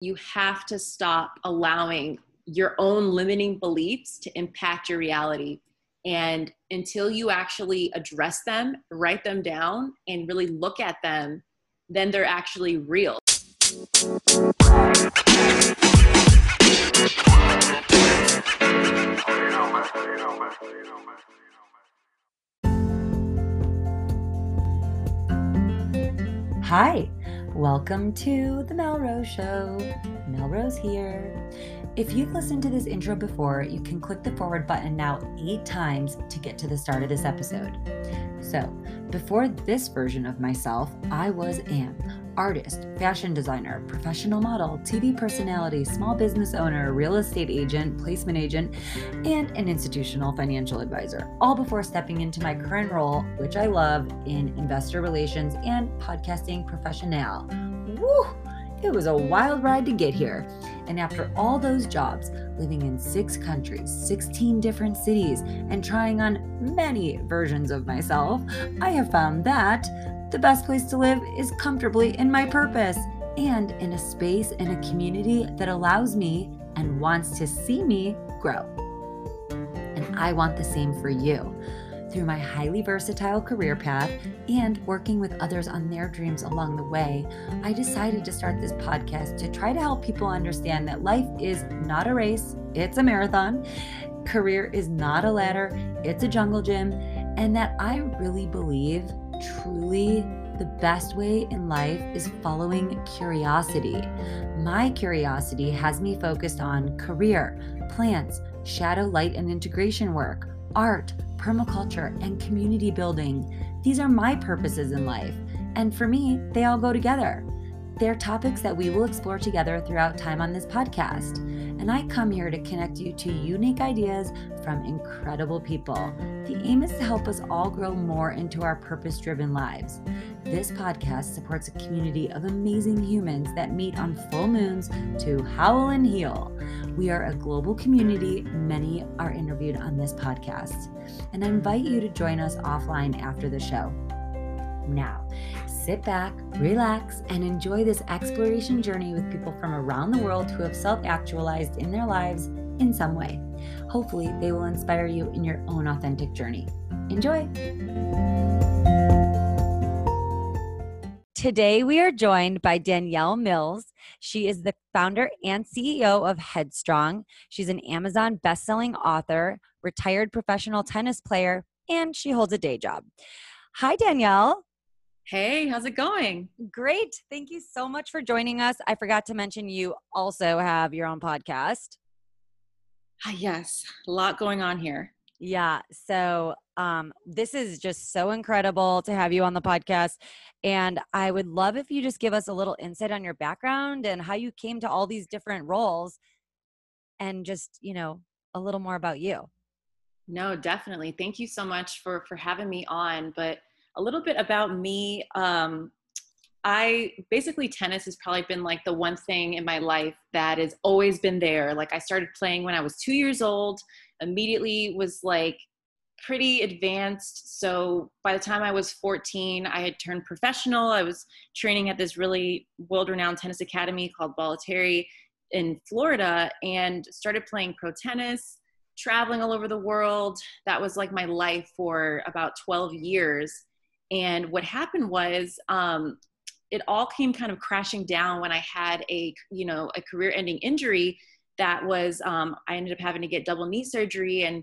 you have to stop allowing your own limiting beliefs to impact your reality. And until you actually address them, write them down, and really look at them, then they're actually real. Hi, welcome to The Melrose Show. Melrose here. If you've listened to this intro before, you can click the forward button now eight times to get to the start of this episode. So, before this version of myself, I was Anne, artist, fashion designer, professional model, TV personality, small business owner, real estate agent, placement agent, and an institutional financial advisor, all before stepping into my current role, which I love, in investor relations and podcasting professional. Woo! It was a wild ride to get here. And after all those jobs, living in six countries, 16 different cities, and trying on many versions of myself, I have found that the best place to live is comfortably in my purpose and in a space and a community that allows me and wants to see me grow. And I want the same for you. Through my highly versatile career path and working with others on their dreams along the way, I decided to start this podcast to try to help people understand that life is not a race, it's a marathon. Career is not a ladder, it's a jungle gym. And that I really believe truly the best way in life is following curiosity. My curiosity has me focused on career, plants, shadow, light, and integration work, art, permaculture, and community building. These are my purposes in life. And for me, they all go together. They're topics that we will explore together throughout time on this podcast and I come here to connect you to unique ideas from incredible people. The aim is to help us all grow more into our purpose driven lives. This podcast supports a community of amazing humans that meet on full moons to howl and heal. We are a global community. Many are interviewed on this podcast. And I invite you to join us offline after the show. Now, sit back, relax, and enjoy this exploration journey with people from around the world who have self actualized in their lives in some way. Hopefully, they will inspire you in your own authentic journey. Enjoy! Today, we are joined by Danielle Mills. She is the founder and CEO of Headstrong. She's an Amazon bestselling author, retired professional tennis player, and she holds a day job. Hi, Danielle. Hey, how's it going? Great. Thank you so much for joining us. I forgot to mention you also have your own podcast. Ah, yes, a lot going on here. Yeah. So, um, this is just so incredible to have you on the podcast. And I would love if you just give us a little insight on your background and how you came to all these different roles and just, you know, a little more about you. No, definitely. Thank you so much for for having me on. But a little bit about me. Um, I basically tennis has probably been like the one thing in my life that has always been there. Like I started playing when I was two years old. Immediately was like pretty advanced. So by the time I was 14, I had turned professional. I was training at this really world-renowned tennis academy called Bollettieri in Florida, and started playing pro tennis. Traveling all over the world. That was like my life for about 12 years and what happened was um, it all came kind of crashing down when I had a, you know, a career ending injury that was, um, I ended up having to get double knee surgery. And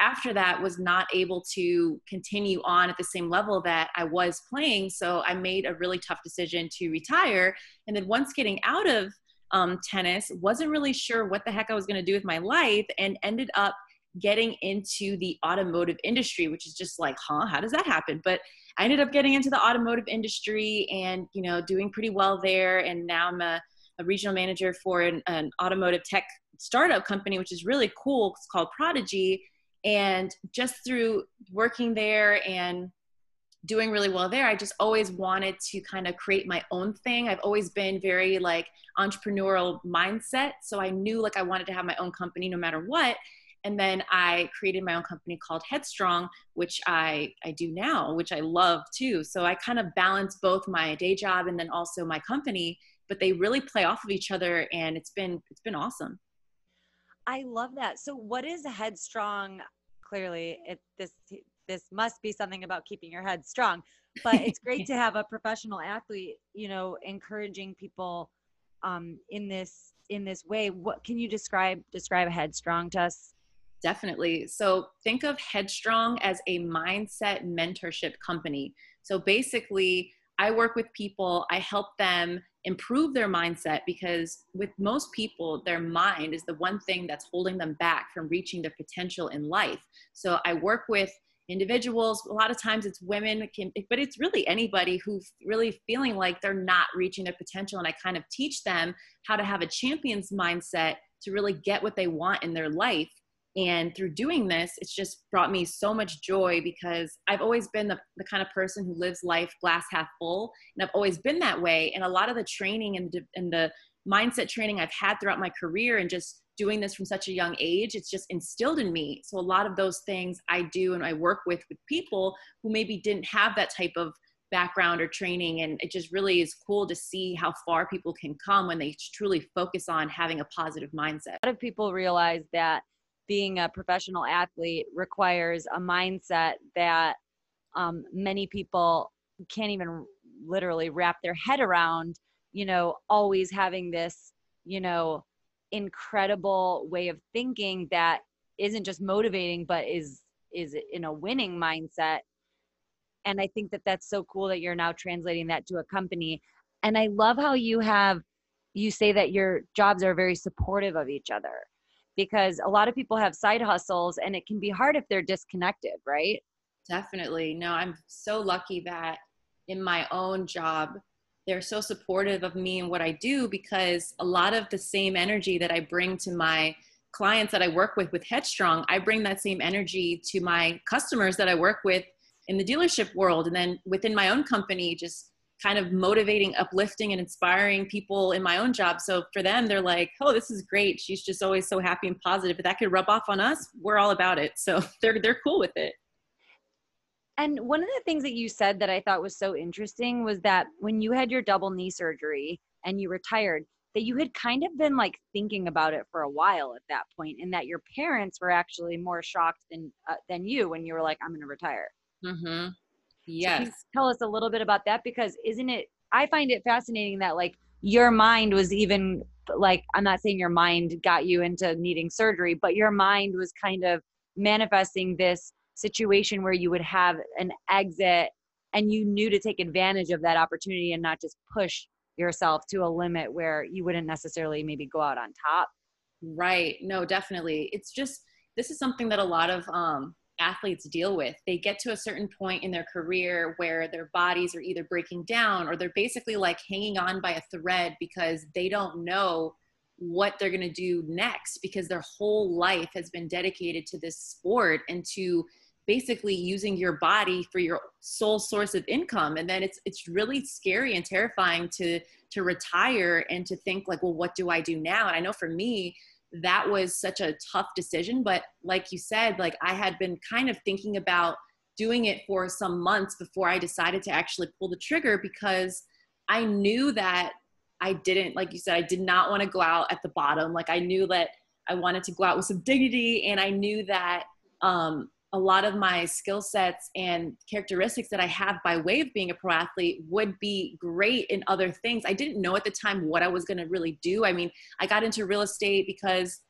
after that was not able to continue on at the same level that I was playing. So I made a really tough decision to retire. And then once getting out of um, tennis, wasn't really sure what the heck I was going to do with my life and ended up getting into the automotive industry, which is just like, huh, how does that happen? But I ended up getting into the automotive industry and, you know, doing pretty well there. And now I'm a, a regional manager for an, an automotive tech startup company, which is really cool. It's called Prodigy. And just through working there and doing really well there, I just always wanted to kind of create my own thing. I've always been very like entrepreneurial mindset. So I knew like I wanted to have my own company no matter what and then i created my own company called headstrong which i i do now which i love too so i kind of balance both my day job and then also my company but they really play off of each other and it's been it's been awesome i love that. So what is headstrong? Clearly it this this must be something about keeping your head strong but it's great to have a professional athlete you know encouraging people um, in this in this way. What can you describe describe headstrong to us? Definitely. So think of headstrong as a mindset mentorship company. So basically i work with people i help them improve their mindset because with most people their mind is the one thing that's holding them back from reaching their potential in life. So i work with individuals. A lot of times it's women can, but it's really anybody who's really feeling like they're not reaching their potential. And i kind of teach them how to have a champion's mindset to really get what they want in their life and through doing this it's just brought me so much joy because i've always been the, the kind of person who lives life glass half full. And i've always been that way. And a lot of the training and, and the mindset training i've had throughout my career and just doing this from such a young age it's just instilled in me. So a lot of those things i do and i work with with people who maybe didn't have that type of background or training. And it just really is cool to see how far people can come when they truly focus on having a positive mindset. A lot of people realize that being a professional athlete requires a mindset that um, many people can't even literally wrap their head around you know always having this you know incredible way of thinking that isn't just motivating but is is in a winning mindset. And i think that that's so cool that you're now translating that to a company. And i love how you have you say that your jobs are very supportive of each other because a lot of people have side hustles and it can be hard if they're disconnected right definitely no i'm so lucky that in my own job they're so supportive of me and what I do because a lot of the same energy that I bring to my clients that I work with with Headstrong, I bring that same energy to my customers that I work with in the dealership world. And then within my own company, just kind of motivating, uplifting, and inspiring people in my own job. So for them, they're like, oh, this is great. She's just always so happy and positive. If that could rub off on us, we're all about it. So they're, they're cool with it. And one of the things that you said that I thought was so interesting was that when you had your double knee surgery and you retired, that you had kind of been like thinking about it for a while at that point, and that your parents were actually more shocked than uh, than you when you were like, "I'm going to retire." Mm-hmm. Yes. So tell us a little bit about that because isn't it? I find it fascinating that like your mind was even like I'm not saying your mind got you into needing surgery, but your mind was kind of manifesting this situation where you would have an exit and you knew to take advantage of that opportunity and not just push yourself to a limit where you wouldn't necessarily maybe go out on top right no definitely it's just this is something that a lot of um, athletes deal with. They get to a certain point in their career where their bodies are either breaking down or they're basically like hanging on by a thread because they don't know what they're going to do next because their whole life has been dedicated to this sport and to basically using your body for your sole source of income. And then it's it's really scary and terrifying to to retire and to think like well what do i do now? And i know for me that was such a tough decision but like you said like i had been kind of thinking about doing it for some months before i decided to actually pull the trigger because i knew that i didn't like you said i did not want to go out at the bottom. Like i knew that i wanted to go out with some dignity and i knew that um, a lot of my skill sets and characteristics that I have by way of being a pro athlete would be great in other things. I didn't know at the time what I was going to really do. I mean, I got into real estate because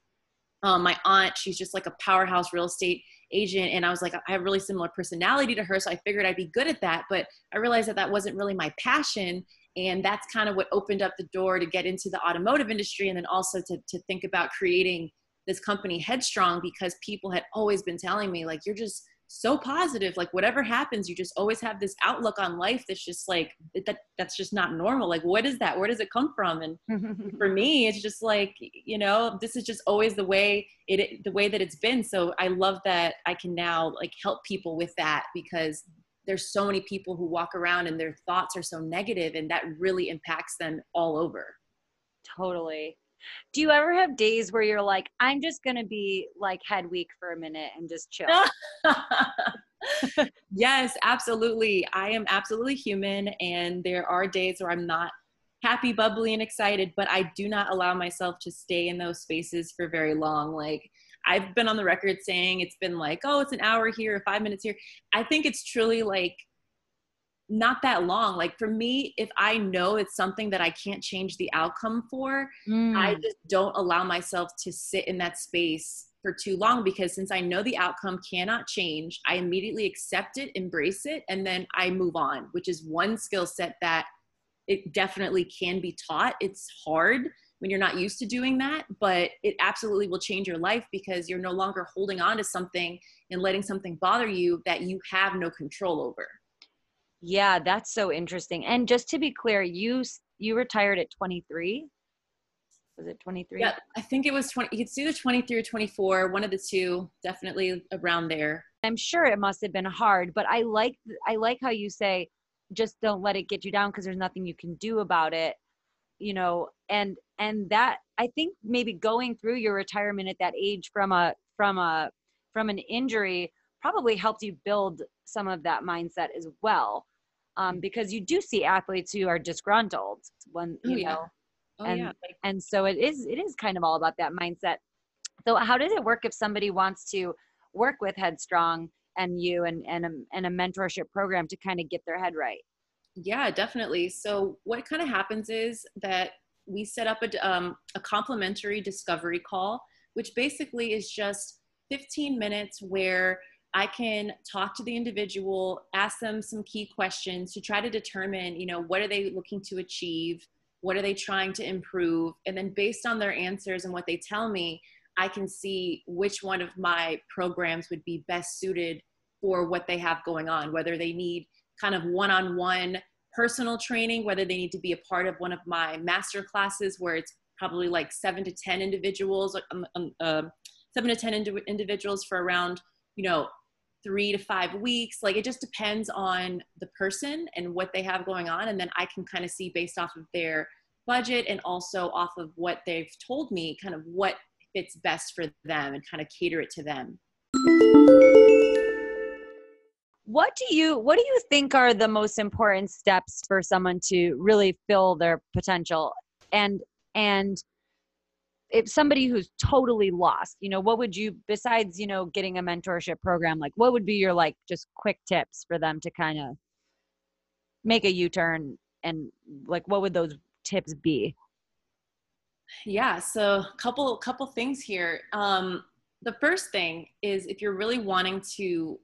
um, my aunt, she's just like a powerhouse real estate agent. And I was like, I have really similar personality to her. So I figured I'd be good at that. But I realized that that wasn't really my passion. And that's kind of what opened up the door to get into the automotive industry and then also to, to think about creating this company headstrong because people had always been telling me like you're just so positive like whatever happens you just always have this outlook on life that's just like that that's just not normal. Like what is that? Where does it come from? And for me it's just like you know this is just always the way it the way that it's been. So i love that i can now like help people with that because there's so many people who walk around and their thoughts are so negative and that really impacts them all over. Totally do you ever have days where you're like, I'm just going to be like head weak for a minute and just chill? yes, absolutely. I am absolutely human. And there are days where I'm not happy, bubbly, and excited, but I do not allow myself to stay in those spaces for very long. Like, I've been on the record saying it's been like, oh, it's an hour here, five minutes here. I think it's truly like not that long. Like for me, if I know it's something that I can't change the outcome for, mm. I just don't allow myself to sit in that space for too long because since I know the outcome cannot change, I immediately accept it, embrace it, and then I move on, which is one skill set that it definitely can be taught. It's hard when you're not used to doing that, but it absolutely will change your life because you're no longer holding on to something and letting something bother you that you have no control over. Yeah, that's so interesting. And just to be clear, you you retired at 23 was it 23 yeah i think it was 20 you could see the 23 or 24 one of the two definitely around there. I'm sure it must have been hard but i like i like how you say just don't let it get you down because there's nothing you can do about it you know and and that i think maybe going through your retirement at that age from a from a from an injury probably helped you build some of that mindset as well um, because you do see athletes who are disgruntled when oh, you yeah. know Oh, and yeah. and so it is it is kind of all about that mindset. So how does it work if somebody wants to work with Headstrong and you and and a, and a mentorship program to kind of get their head right? Yeah, definitely. So what kind of happens is that we set up a um, a complimentary discovery call, which basically is just 15 minutes where I can talk to the individual, ask them some key questions to try to determine, you know, what are they looking to achieve? what are they trying to improve and then based on their answers and what they tell me i can see which one of my programs would be best suited for what they have going on whether they need kind of one-on-one personal training whether they need to be a part of one of my master classes where it's probably like seven to ten individuals um, um, uh, seven to ten indi- individuals for around you know three to five weeks. Like it just depends on the person and what they have going on. And then I can kind of see based off of their budget and also off of what they've told me, kind of what fits best for them and kind of cater it to them. What do you what do you think are the most important steps for someone to really fill their potential and and if somebody who's totally lost you know what would you besides you know getting a mentorship program like what would be your like just quick tips for them to kind of make a u-turn and like what would those tips be? Yeah so a couple couple things here. Um the first thing is if you're really wanting to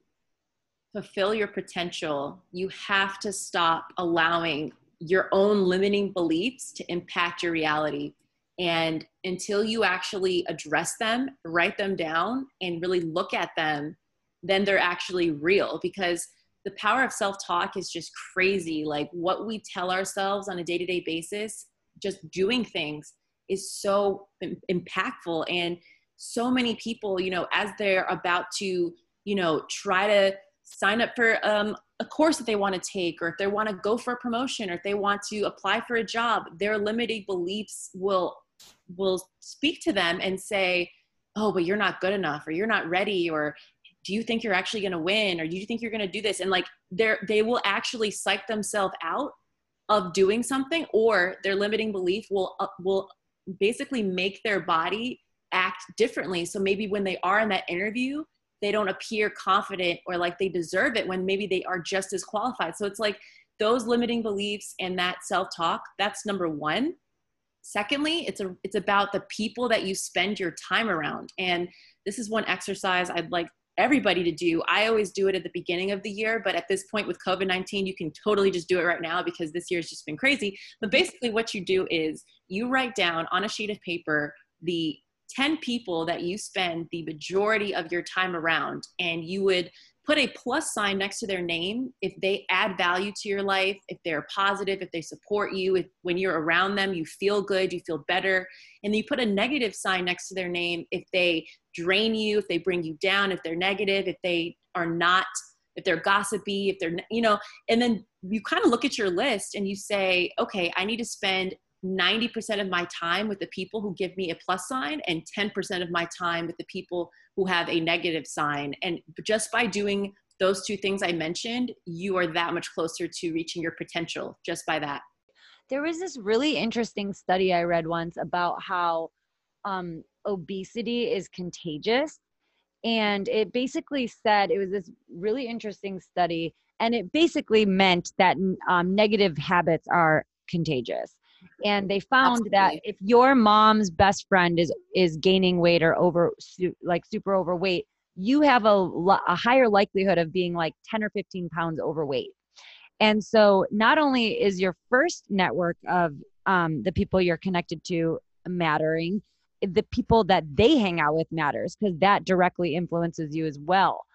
fulfill your potential you have to stop allowing your own limiting beliefs to impact your reality and until you actually address them, write them down, and really look at them, then they're actually real because the power of self talk is just crazy. Like what we tell ourselves on a day to day basis, just doing things is so impactful. And so many people, you know, as they're about to, you know, try to sign up for um, a course that they want to take, or if they want to go for a promotion, or if they want to apply for a job, their limiting beliefs will will speak to them and say, oh, but you're not good enough, or you're not ready, or do you think you're actually going to win, or do you think you're going to do this? And like they're, they will actually psych themselves out of doing something, or their limiting belief will, uh, will basically make their body act differently. So maybe when they are in that interview, they don't appear confident or like they deserve it when maybe they are just as qualified. So it's like those limiting beliefs and that self talk, that's number one secondly it's a it's about the people that you spend your time around. And this is one exercise i'd like everybody to do. I always do it at the beginning of the year but at this point with covid-19 you can totally just do it right now because this year's just been crazy. But basically what you do is you write down on a sheet of paper the 10 people that you spend the majority of your time around and you would put a plus sign next to their name. If they add value to your life if they're positive if they support you if when you're around them you feel good you feel better. And then you put a negative sign next to their name. If they drain you if they bring you down if they're negative if they are not if they're gossipy if they're you know and then you kind of look at your list and you say okay i need to spend 90% of my time with the people who give me a plus sign and 10% of my time with the people who have a negative sign. And just by doing those two things I mentioned, you are that much closer to reaching your potential just by that. there was this really interesting study I read once about how um, obesity is contagious. And it basically said it was this really interesting study, and it basically meant that um, negative habits are contagious. And they found Absolutely. that if your mom's best friend is is gaining weight or over like super overweight, you have a, a higher likelihood of being like 10 or 15 pounds overweight. And so, not only is your first network of um, the people you're connected to mattering, the people that they hang out with matters because that directly influences you as well.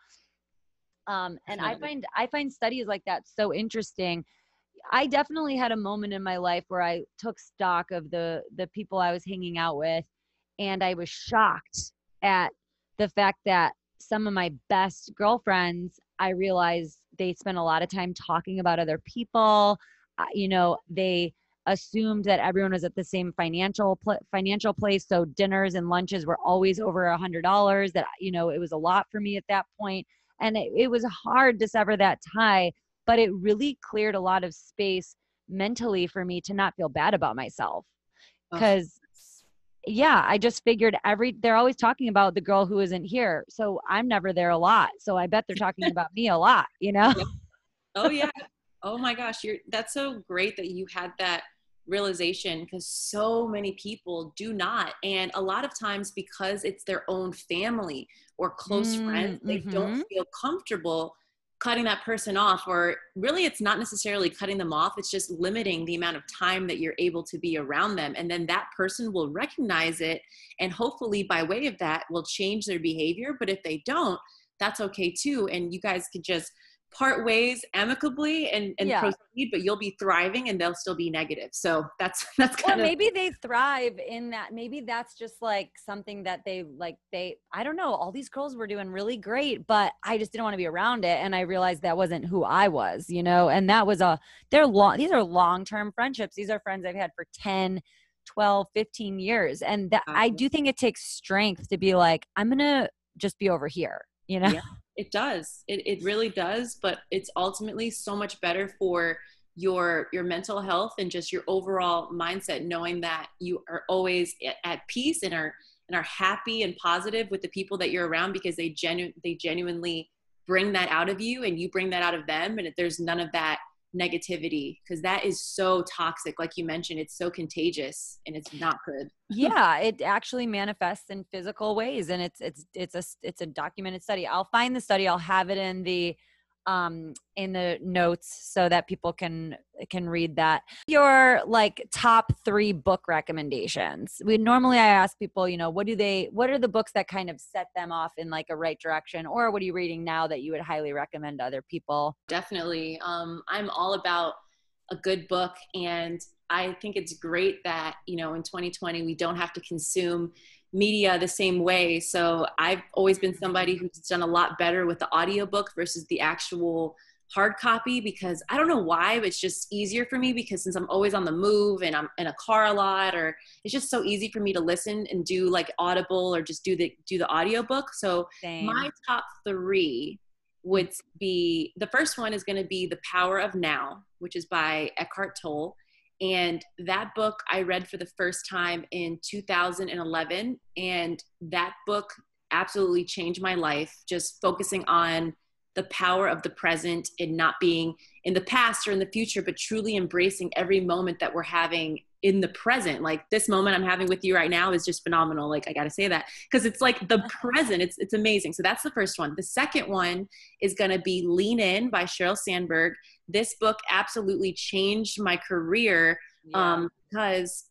Um, and I find I find studies like that so interesting. I definitely had a moment in my life where I took stock of the the people I was hanging out with, and I was shocked at the fact that some of my best girlfriends, I realized they spent a lot of time talking about other people. Uh, you know, they assumed that everyone was at the same financial pl- financial place so dinners and lunches were always over a hundred dollars that you know it was a lot for me at that point and it, it was hard to sever that tie but it really cleared a lot of space mentally for me to not feel bad about myself because yeah, I just figured every they're always talking about the girl who isn't here. So I'm never there a lot. So I bet they're talking about me a lot, you know? Oh yeah. Oh my gosh, you're that's so great that you had that realization because so many people do not and a lot of times because it's their own family or close mm, friends they mm-hmm. don't feel comfortable cutting that person off or really it's not necessarily cutting them off it's just limiting the amount of time that you're able to be around them and then that person will recognize it and hopefully by way of that will change their behavior but if they don't that's okay too and you guys could just part ways amicably and, and yeah. proceed, but you'll be thriving and they'll still be negative. So that's that's kind or maybe they thrive in that. Maybe that's just like something that they like. They I don't know. All these girls were doing really great, but I just didn't want to be around it, and I realized that wasn't who I was. You know, and that was a they're long. These are long term friendships. These are friends I've had for 10, 12, 15 years, and that I do think it takes strength to be like I'm gonna just be over here. You know. Yeah it does it, it really does but it's ultimately so much better for your your mental health and just your overall mindset knowing that you are always at peace and are and are happy and positive with the people that you're around because they genu- they genuinely bring that out of you and you bring that out of them and there's none of that negativity because that is so toxic like you mentioned it's so contagious and it's not good. Yeah it actually manifests in physical ways and it's it's it's a it's a documented study. I'll find the study i'll have it in the um in the notes so that people can can read that. Your like top 3 book recommendations. We normally i ask people you know what do they what are the books that kind of set them off in like a right direction? Or what are you reading now that you would highly recommend to other people? Definitely. Um i'm all about a good book and i think it's great that you know in 2020 we don't have to consume media the same way. So I've always been somebody who's done a lot better with the audiobook versus the actual hard copy because I don't know why, but it's just easier for me because since I'm always on the move and I'm in a car a lot or it's just so easy for me to listen and do like audible or just do the do the audiobook. So Same. my top 3 would be the first one is going to be The Power of Now, which is by Eckhart Tolle. And that book I read for the first time in 2011. And that book absolutely changed my life, just focusing on the power of the present and not being in the past or in the future, but truly embracing every moment that we're having in the present. Like this moment I'm having with you right now is just phenomenal. Like I got to say that because it's like the present. It's it's amazing. So that's the first one. The second one is to be Lean In by Sheryl Sandberg. This book absolutely changed my career yeah. um, because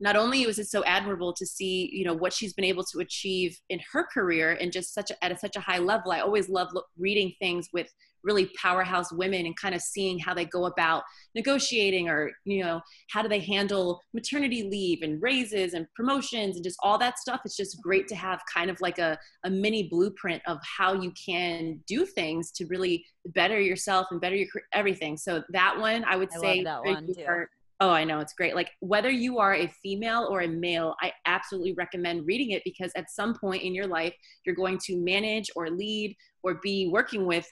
not only was it so admirable to see you know what she's been able to achieve in her career and just such a, at a, such a high level i always love lo- reading things with really powerhouse women and kind of seeing how they go about negotiating or you know how do they handle maternity leave and raises and promotions and just all that stuff. It's just great to have kind of like a, a mini blueprint of how you can do things to really better yourself and better your everything. So that one i would I say that one too. Oh, I know it's great. Like whether you are a female or a male, I absolutely recommend reading it because at some point in your life, you're going to manage or lead or be working with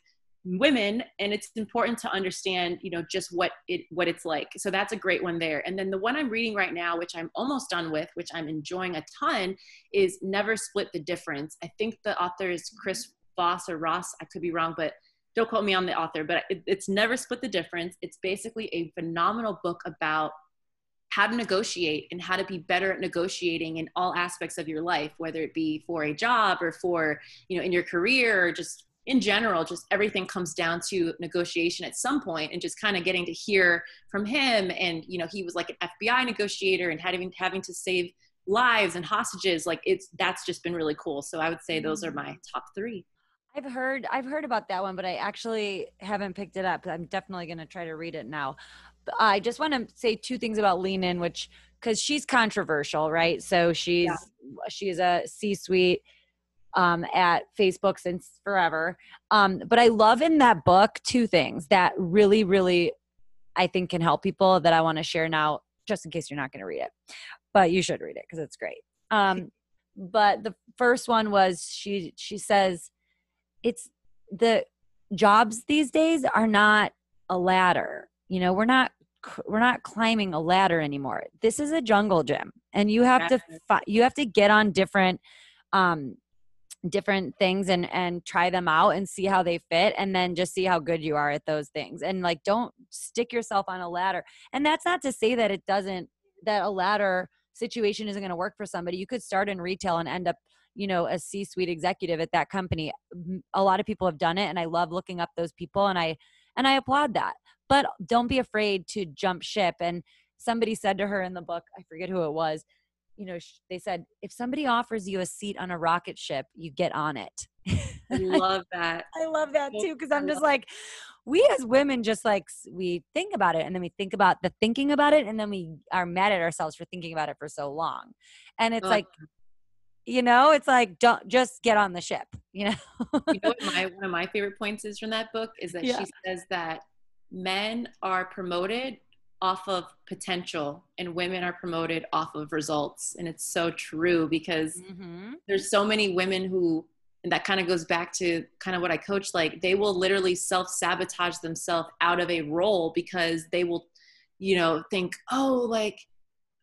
women and it's important to understand you know just what it what it's like so that's a great one there and then the one i'm reading right now which i'm almost done with which i'm enjoying a ton is never split the difference i think the author is chris voss or ross i could be wrong but don't quote me on the author but it, it's never split the difference it's basically a phenomenal book about how to negotiate and how to be better at negotiating in all aspects of your life whether it be for a job or for you know in your career or just in general, just everything comes down to negotiation at some point and just kind of getting to hear from him. And, you know, he was like an FBI negotiator and having, having to save lives and hostages. Like it's, that's just been really cool. So I would say those are mm. my top three. I've heard, I've heard about that one, but I actually haven't picked it up. I'm definitely going to try to read it now. I just want to say two things about Lean In, which, cause she's controversial, right? So she's, yeah. she's a C-suite um, at Facebook since forever. Um, but I love in that book two things that really, really, I think can help people that I want to share now, just in case you're not going to read it. But you should read it because it's great. Um, but the first one was she she says it's the jobs these days are not a ladder. You know, we're not we're not climbing a ladder anymore. This is a jungle gym, and you have to fi- you have to get on different um, different things and and try them out and see how they fit and then just see how good you are at those things and like don't stick yourself on a ladder and that's not to say that it doesn't that a ladder situation isn't going to work for somebody you could start in retail and end up you know a c-suite executive at that company a lot of people have done it and i love looking up those people and i and i applaud that but don't be afraid to jump ship and somebody said to her in the book i forget who it was you know, they said if somebody offers you a seat on a rocket ship, you get on it. I love that. I love that too because I'm just like, we as women just like we think about it and then we think about the thinking about it and then we are mad at ourselves for thinking about it for so long, and it's like, you know, it's like don't just get on the ship. You know. you know what my one of my favorite points is from that book is that yeah. she says that men are promoted off of potential and women are promoted off of results and it's so true because mm-hmm. there's so many women who and that kind of goes back to kind of what i coach like they will literally self-sabotage themselves out of a role because they will you know think oh like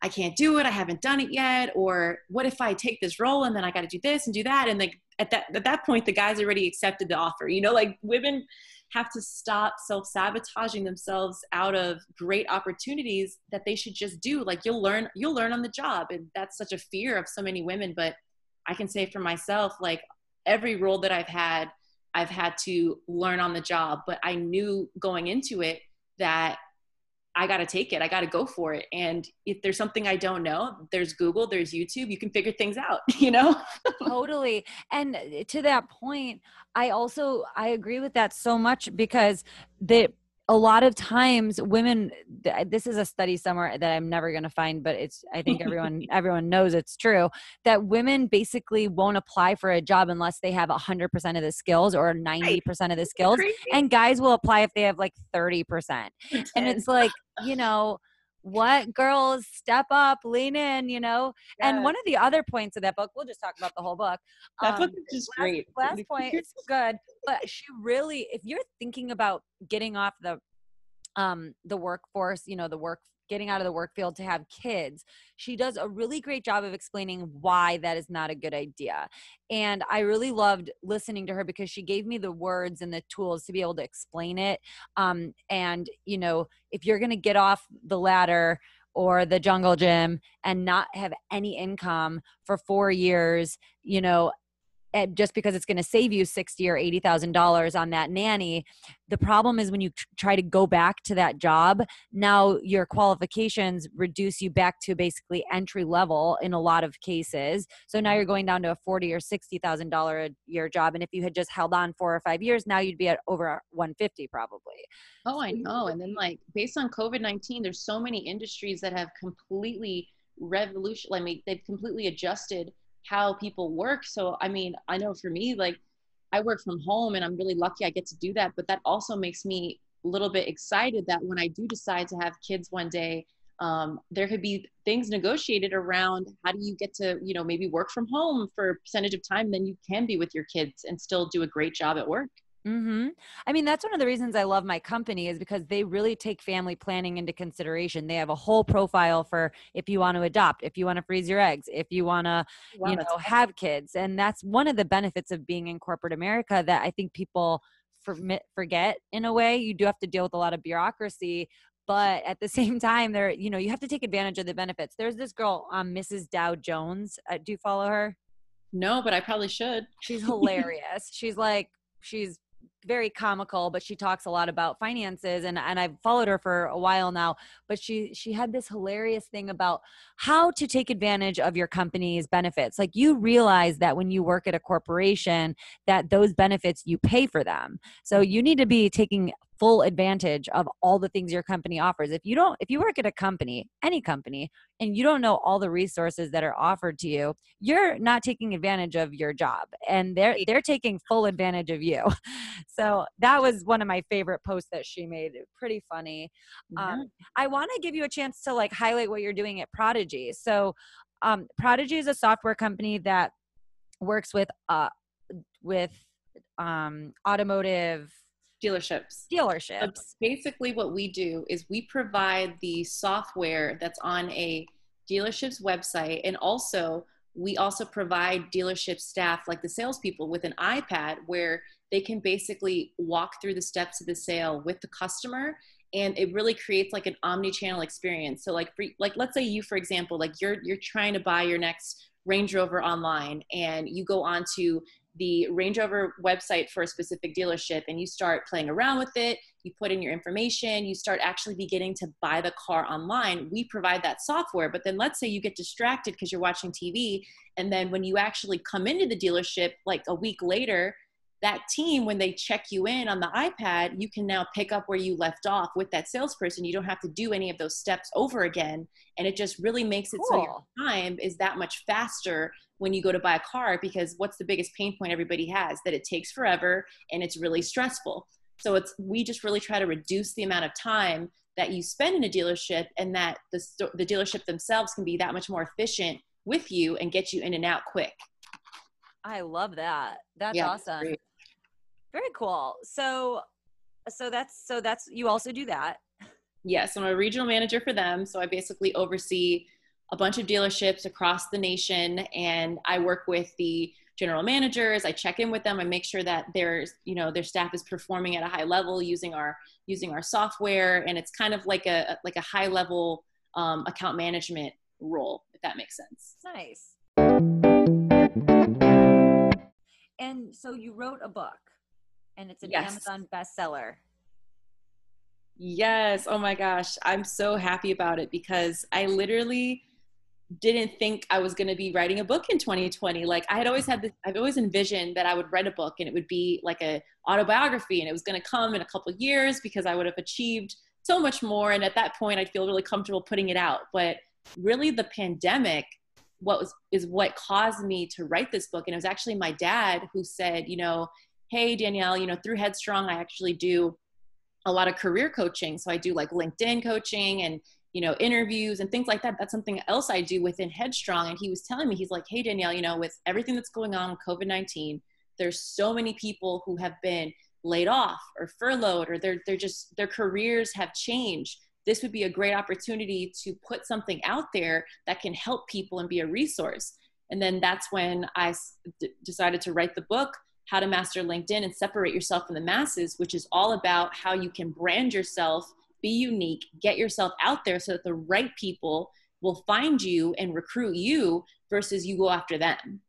i can't do it i haven't done it yet or what if i take this role and then i got to do this and do that and like at that at that point the guy's already accepted the offer you know like women have to stop self sabotaging themselves out of great opportunities that they should just do. Like you'll learn, you'll learn on the job. And that's such a fear of so many women. But I can say for myself, like every role that I've had, I've had to learn on the job. But I knew going into it that I got to take it. I got to go for it. And if there's something I don't know, there's Google, there's YouTube, you can figure things out, you know? totally. And eh, to that point, I also I agree with that so much because the a lot of times women this is a study somewhere that i'm never going to find but it's i think everyone everyone knows it's true that women basically won't apply for a job unless they have 100% of the skills or 90% of the skills and guys will apply if they have like 30% and it's like you know what girls step up lean in you know yes. and one of the other points of that book we'll just talk about the whole book that um, book is just last, great last point it's good but she really if you're thinking about getting off the um the workforce you know the work getting out of the work field to have kids she does a really great job of explaining why that is not a good idea and i really loved listening to her because she gave me the words and the tools to be able to explain it um, and you know if you're going to get off the ladder or the jungle gym and not have any income for four years you know Eh, just because it's going to save you sixty or eighty thousand dollars on that nanny. The problem is when you try to go back to that job, now your qualifications reduce you back to basically entry level in a lot of cases. So now you're going down to a forty or sixty thousand dollar a year job, and if you had just held on four or five years, now you'd be at over one fifty probably. Oh, I know. And then like based on COVID nineteen, there's so many industries that have completely revolution. I mean, they've completely adjusted how people work. So, I mean, I know for me, like I work from home and I'm really lucky I get to do that. But that also makes me a little bit excited that when I do decide to have kids one day, um, there could be things negotiated around how do you get to, you know, maybe work from home for a percentage of time, then you can be with your kids and still do a great job at work. Mm-hmm. I mean, that's one of the reasons I love my company is because they really take family planning into consideration. They have a whole profile for if you want to adopt, if you want to freeze your eggs, if you want to, wow, you know, have kids. And that's one of the benefits of being in corporate America that I think people forget in a way. You do have to deal with a lot of bureaucracy, but at the same time, there, you know, you have to take advantage of the benefits. There's this girl, um, Mrs. Dow Jones. Uh, do you follow her? No, but I probably should. She's hilarious. she's like, she's very comical but she talks a lot about finances and and I've followed her for a while now but she she had this hilarious thing about how to take advantage of your company's benefits. Like you realize that when you work at a corporation that those benefits you pay for them. So you need to be taking full advantage of all the things your company offers. If you don't, if you work at a company, any company, and you don't know all the resources that are offered to you, you're not taking advantage of your job and they're they're taking full advantage of you. So that was one of my favorite posts that she made. Pretty funny. Yeah. Um, I want to give you a chance to like highlight what you're doing at Prodigy. So um, Prodigy is a software company that works with uh with um automotive dealerships. Dealerships. So basically, what we do is we provide the software that's on a dealership's website, and also we also provide dealership staff, like the salespeople, with an iPad where they can basically walk through the steps of the sale with the customer and it really creates like an omni-channel experience so like for, like let's say you for example like you're you're trying to buy your next range rover online and you go on to the Range Rover website for a specific dealership and you start playing around with it, you put in your information, you start actually beginning to buy the car online, we provide that software. But then let's say you get distracted because you're watching TV. And then when you actually come into the dealership like a week later, that team, when they check you in on the iPad, you can now pick up where you left off with that salesperson. You don't have to do any of those steps over again. And it just really makes it cool. so your time is that much faster when you go to buy a car because what's the biggest pain point everybody has? That it takes forever and it's really stressful. So it's we just really try to reduce the amount of time that you spend in a dealership and that the, the dealership themselves can be that much more efficient with you and get you in and out quick. I love that. That's yeah, awesome. Great. Very cool. So so that's so that's you also do that. Yes, I'm a regional manager for them. So I basically oversee a bunch of dealerships across the nation and I work with the general managers. I check in with them. I make sure that their, you know, their staff is performing at a high level using our using our software. And it's kind of like a like a high level um, account management role, if that makes sense. Nice. And so you wrote a book and it's an yes. Amazon bestseller. Yes. Oh my gosh. I'm so happy about it because I literally didn't think I was going to be writing a book in 2020. Like I had always had this, I've always envisioned that I would write a book and it would be like a autobiography and it was going to come in a couple years because I would have achieved so much more. And at that point, I'd feel really comfortable putting it out. But really the pandemic, what was, is what caused me to write this book. And it was actually my dad who said, you know, hey danielle you know through headstrong i actually do a lot of career coaching. So i do like linkedin coaching and you know interviews and things like that. That's something else i do within headstrong. And he was telling me he's like hey danielle you know with everything that's going on with covid-19 there's so many people who have been laid off or furloughed or they're, they're just their careers have changed. This would be a great opportunity to put something out there that can help people and be a resource. And then that's when I decided to write the book how to master LinkedIn and separate yourself from the masses, which is all about how you can brand yourself, be unique, get yourself out there so that the right people will find you and recruit you versus you go after them.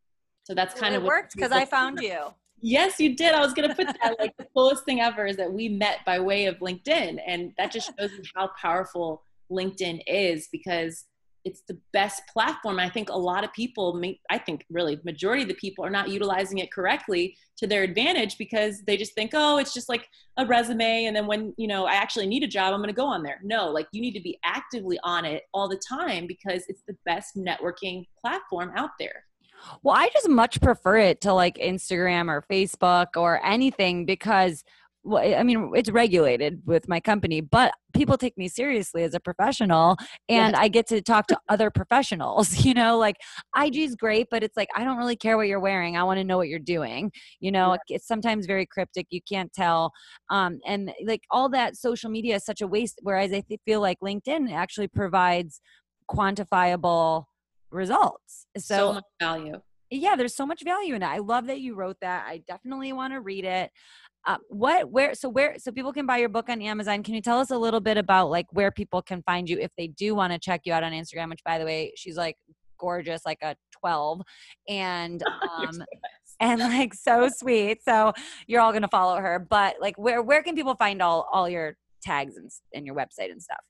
So that's kind well, of worked because I found you. Yes, you did. I was going to put that like the coolest thing ever is that we met by way of LinkedIn. And that just shows you how powerful LinkedIn is because it's the best platform. I think a lot of people, I think really majority of the people are not utilizing it correctly to their advantage because they just think, oh, it's just like a resume. And then when, you know, I actually need a job, I'm going to go on there. No, like you need to be actively on it all the time because it's the best networking platform out there. Well, I just much prefer it to like Instagram or Facebook or anything because well, I mean, it's regulated with my company, but people take me seriously as a professional and yes. I get to talk to other professionals, you know, like IG is great, but it's like, I don't really care what you're wearing. I want to know what you're doing. You know, yeah. it's sometimes very cryptic. You can't tell. Um, and like all that social media is such a waste. Whereas I feel like LinkedIn actually provides quantifiable results. So, so much value yeah there's so much value in it i love that you wrote that i definitely want to read it uh, what where so where so people can buy your book on amazon. Can you tell us a little bit about like where people can find you if they do want to check you out on instagram which by the way she's like gorgeous like a 12 and um and like so sweet. So you're all gonna follow her but like where where can people find all all your tags and, and your website and stuff?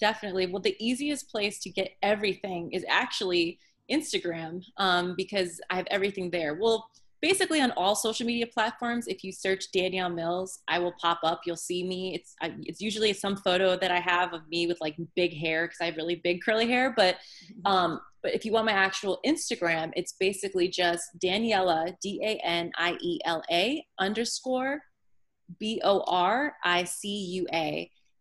Definitely. Well the easiest place to get everything is actually instagram um, because i have everything there. Well basically on all social media platforms if you search danielle mills i will pop up. You'll see me. It's I, it's usually some photo that i have of me with like big hair because i have really big curly hair. But mm-hmm. um but if you want my actual instagram it's basically just daniela d-a-n-i-e-l-a underscore b-o-r-i-c-u-a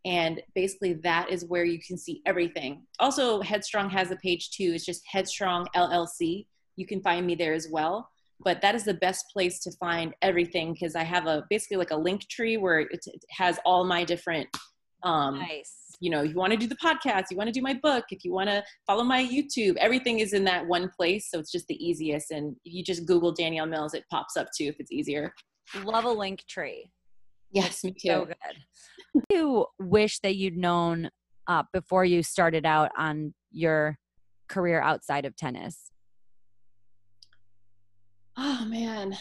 and basically that is where you can see everything. Also headstrong has a page too. It's just headstrong llc you can find me there as well but that is the best place to find everything because I have a basically like a link tree where it, it has all my different um nice you know, you want to do the podcast, you want to do my book, if you want to follow my YouTube, everything is in that one place. So it's just the easiest. And you just Google Danielle Mills, it pops up too if it's easier. Love a link tree. Yes, me too. So good. you wish that you'd known uh, before you started out on your career outside of tennis? Oh man,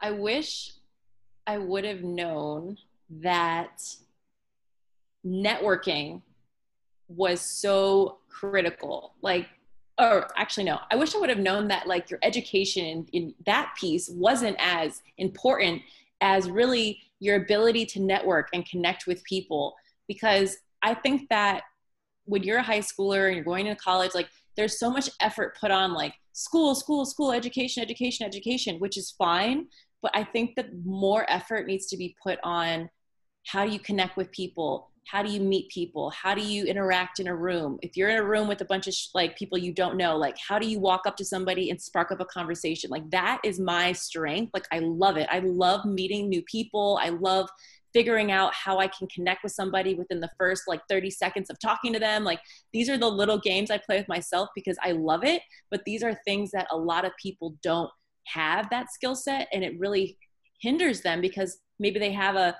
I wish I would have known that networking was so critical. Like, or actually, no, I wish I would have known that like your education in, in that piece wasn't as important as really your ability to network and connect with people. Because I think that when you're a high schooler and you're going to college, like there's so much effort put on like school, school, school, education, education, education, which is fine. But I think that more effort needs to be put on how do you connect with people? How do you meet people? How do you interact in a room? If you're in a room with a bunch of sh- like people you don't know, like how do you walk up to somebody and spark up a conversation? Like that is my strength. Like I love it. I love meeting new people. I love figuring out how I can connect with somebody within the first like 30 seconds of talking to them. Like these are the little games I play with myself because I love it. But these are things that a lot of people don't have that skill set and it really hinders them because maybe they have a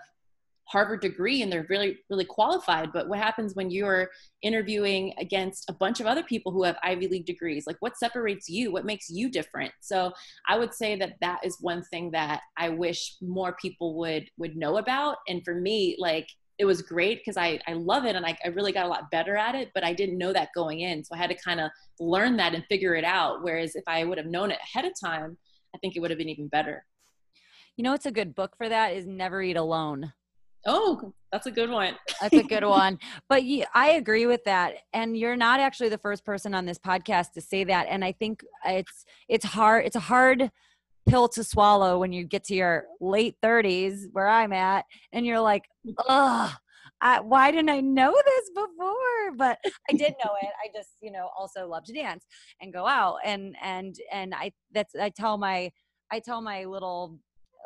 Harvard degree and they're really, really qualified. But what happens when you're interviewing against a bunch of other people who have Ivy League degrees? Like, what separates you? What makes you different? So, I would say that that is one thing that I wish more people would would know about. And for me, like, it was great because I, I love it and I, I really got a lot better at it, but I didn't know that going in. So I had to kind of learn that and figure it out. Whereas if I would have known it ahead of time, I think it would have been even better. You know, it's a good book for that is Never Eat Alone. Oh, that's a good one. that's a good one. But yeah, I agree with that. And you're not actually the first person on this podcast to say that. And I think it's it's hard. It's a hard pill to swallow when you get to your late 30s, where I'm at, and you're like, ugh. I, why didn't I know this before? But I did know it. I just, you know, also love to dance and go out and and and I that's I tell my I tell my little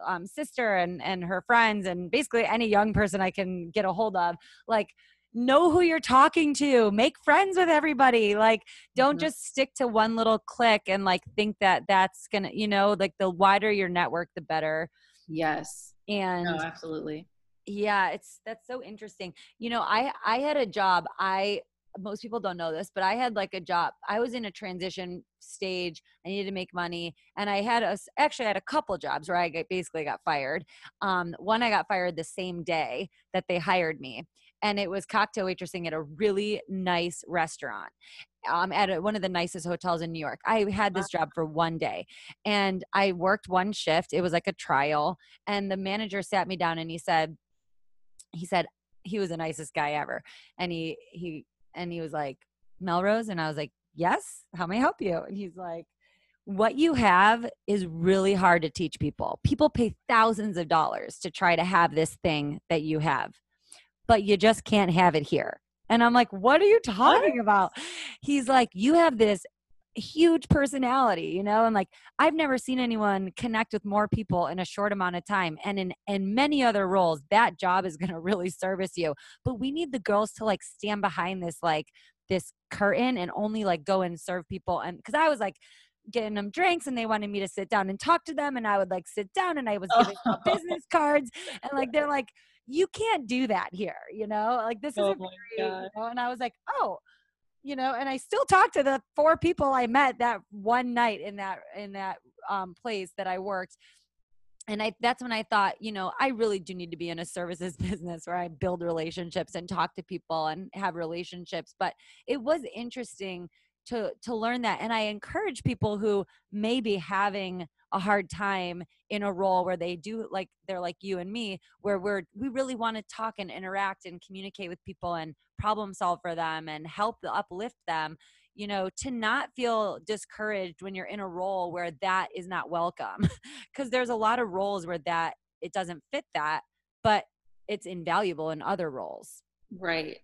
um, sister and and her friends and basically any young person I can get a hold of like know who you're talking to make friends with everybody like don't mm-hmm. just stick to one little click and like think that that's gonna you know like the wider your network the better. Yes. And no, absolutely. Yeah it's that's so interesting. You know i i had a job. I most people don't know this, but I had like a job. I was in a transition stage. I needed to make money, and I had a actually I had a couple jobs where I basically got fired. Um, one I got fired the same day that they hired me, and it was cocktail waitressing at a really nice restaurant. Um, at a, one of the nicest hotels in New York. I had this job for one day and I worked one shift. It was like a trial. And the manager sat me down and he said, he said, he was the nicest guy ever. And he, he and he was like, Melrose? And I was like, yes, how may I help you? And he's like, what you have is really hard to teach people. People pay thousands of dollars to try to have this thing that you have, but you just can't have it here. And I'm like, what are you talking what? about? He's like, you have this huge personality, you know, and like I've never seen anyone connect with more people in a short amount of time. And in in many other roles, that job is going to really service you. But we need the girls to like stand behind this like this curtain and only like go and serve people and cuz I was like getting them drinks and they wanted me to sit down and talk to them and I would like sit down and I was giving them business cards and like they're like you can't do that here you know like this oh is a very, you know? and I was like oh you know and I still talk to the four people I met that one night in that in that um, place that I worked and I that's when I thought, you know, I really do need to be in a services business where I build relationships and talk to people and have relationships. But it was interesting to to learn that and i encourage people who may be having a hard time in a role where they do like they're like you and me where we're we really want to talk and interact and communicate with people and problem solve for them and help uplift them you know to not feel discouraged when you're in a role where that is not welcome. Because there's a lot of roles where that it doesn't fit that but it's invaluable in other roles. Right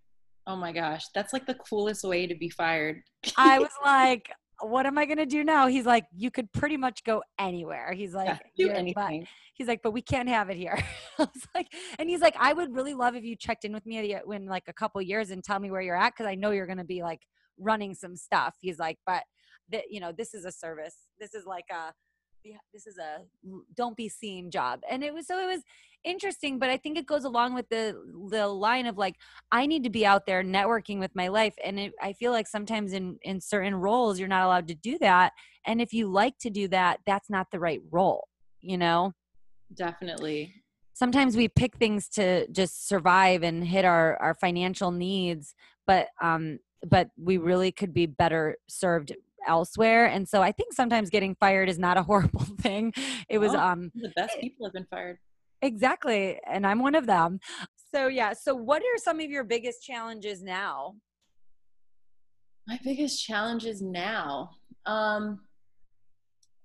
Oh my gosh, that's like the coolest way to be fired. I was like, what am I going to do now? He's like, you could pretty much go anywhere. He's like, yeah, do anything. he's like, but we can't have it here. I was like, and he's like, I would really love if you checked in with me in like a couple years and tell me where you're at because I know you're going to be like running some stuff. He's like, but that you know, this is a service. This is like a this is a don't be seen job. And it was so it was interesting but i think it goes along with the the line of like i need to be out there networking with my life. And it, i feel like sometimes in in certain roles you're not allowed to do that. And if you like to do that that's not the right role you know? Definitely. Sometimes we pick things to just survive and hit our our financial needs but um but we really could be better served elsewhere and so i think sometimes getting fired is not a horrible thing. It was oh, um the best people have been fired. Exactly and i'm one of them. So yeah so what are some of your biggest challenges now? My biggest challenges now um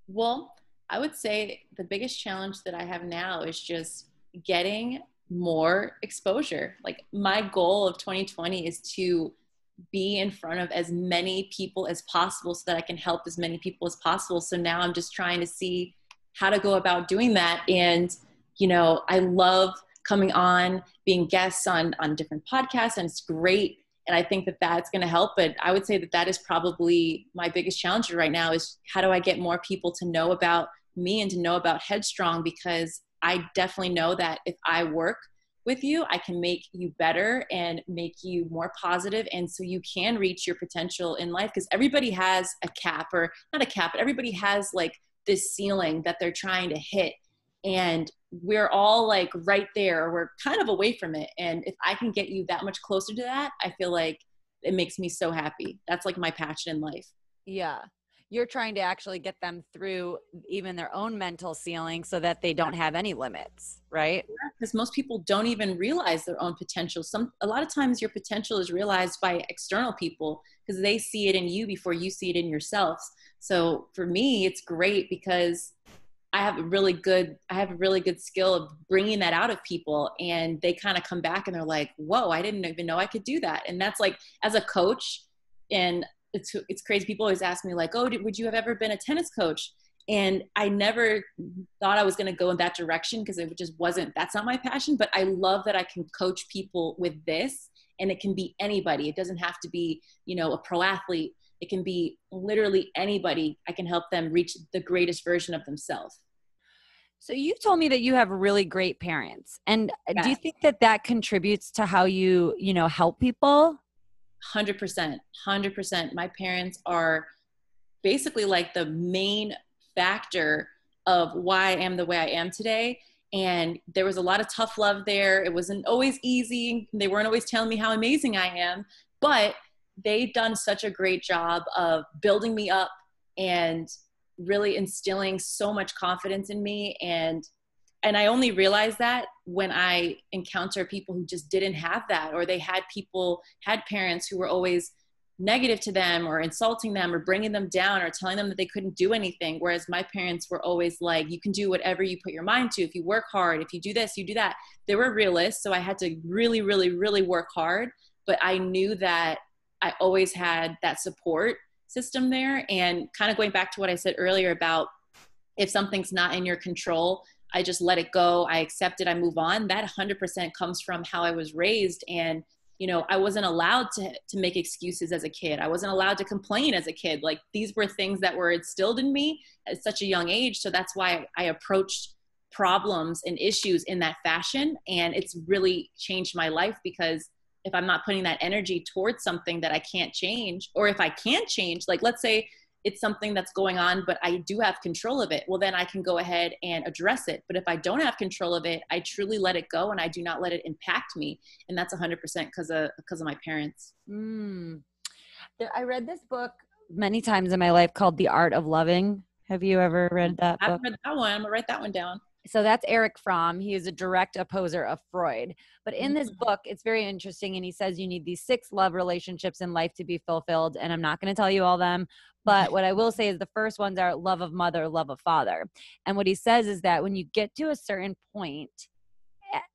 well i would say the biggest challenge that i have now is just getting more exposure. Like my goal of 2020 is to be in front of as many people as possible so that I can help as many people as possible. So now I'm just trying to see how to go about doing that. And, you know, I love coming on, being guests on, on different podcasts, and it's great. And I think that that's going to help. But I would say that that is probably my biggest challenge right now is how do I get more people to know about me and to know about Headstrong? Because I definitely know that if I work with you i can make you better and make you more positive and so you can reach your potential in life because everybody has a cap or not a cap but everybody has like this ceiling that they're trying to hit and we're all like right there we're kind of away from it and if i can get you that much closer to that i feel like it makes me so happy. That's like my passion in life. Yeah you're trying to actually get them through even their own mental ceiling so that they don't have any limits right? Because most people don't even realize their own potential. Some a lot of times your potential is realized by external people because they see it in you before you see it in yourselves. So for me it's great because I have a really good I have a really good skill of bringing that out of people and they kind of come back and they're like, "Whoa, I didn't even know I could do that." And that's like as a coach and it's it's crazy. People always ask me like, "Oh, did, would you have ever been a tennis coach?" And I never thought I was going to go in that direction because it just wasn't. That's not my passion. But I love that I can coach people with this, and it can be anybody. It doesn't have to be you know a pro athlete. It can be literally anybody. I can help them reach the greatest version of themselves. So you told me that you have really great parents. And yes. do you think that that contributes to how you, you know, help people? 100% 100% my parents are basically like the main factor of why i am the way i am today. And there was a lot of tough love there. It wasn't always easy. They weren't always telling me how amazing i am but they've done such a great job of building me up and really instilling so much confidence in me. And and I only realized that when I encounter people who just didn't have that, or they had people, had parents who were always negative to them or insulting them or bringing them down or telling them that they couldn't do anything. Whereas my parents were always like you can do whatever you put your mind to. If you work hard if you do this you do that. They were realists so i had to really really really work hard. But i knew that i always had that support system there. And kind of going back to what i said earlier about if something's not in your control i just let it go. I accept it. I move on. That 100% comes from how i was raised. And you know i wasn't allowed to to make excuses as a kid. I wasn't allowed to complain as a kid. Like these were things that were instilled in me at such a young age. So that's why i approached problems and issues in that fashion. And it's really changed my life because if i'm not putting that energy towards something that i can't change or if i can't change like let's say it's something that's going on, but I do have control of it, well, then I can go ahead and address it. But if I don't have control of it, I truly let it go and I do not let it impact me. And that's 100% because of, because of my parents. Mm. I read this book many times in my life called The Art of Loving. Have you ever read that? I've read that one. I'm going to write that one down so that's Erich Fromm. He is a direct opposer of Freud. But in this mm-hmm. book, it's very interesting. And he says you need these six love relationships in life to be fulfilled. And I'm not going to tell you all them. But what I will say is the first ones are love of mother, love of father. And what he says is that when you get to a certain point,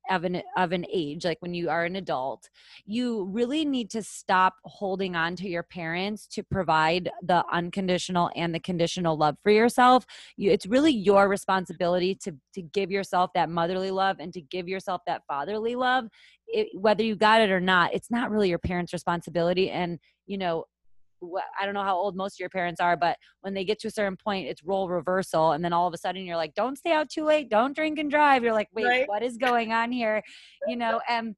of an of an age like when you are an adult you really need to stop holding on to your parents to provide the unconditional and the conditional love for yourself. You, it's really your responsibility to to give yourself that motherly love and to give yourself that fatherly love. It, whether you got it or not it's not really your parents responsibility. And you know I don't know how old most of your parents are, but when they get to a certain point, it's role reversal. And then all of a sudden you're like, don't stay out too late. Don't drink and drive. You're like, wait, right. what is going on here? You know? And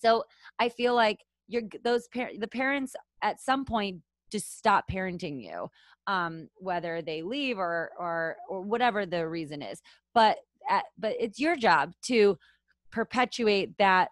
so I feel like you're those parents, the parents at some point just stop parenting you, um, whether they leave or, or, or whatever the reason is. But, at, but it's your job to perpetuate that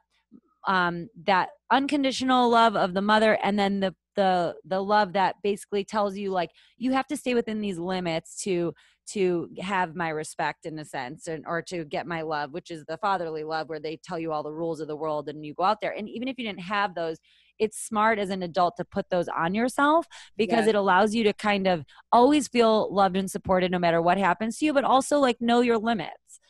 um, that unconditional love of the mother and then the the the love that basically tells you like you have to stay within these limits to to have my respect in a sense and or to get my love which is the fatherly love where they tell you all the rules of the world and you go out there. And even if you didn't have those it's smart as an adult to put those on yourself because yes. it allows you to kind of always feel loved and supported no matter what happens to you but also like know your limits.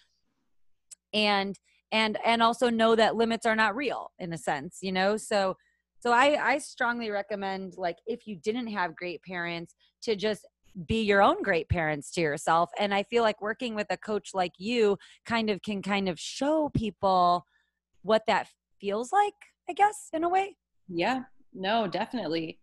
And and and also know that limits are not real in a sense you know? So so I, I strongly recommend like if you didn't have great parents to just be your own great parents to yourself. And I feel like working with a coach like you kind of can kind of show people what that feels like, I guess, in a way. Yeah, no, definitely.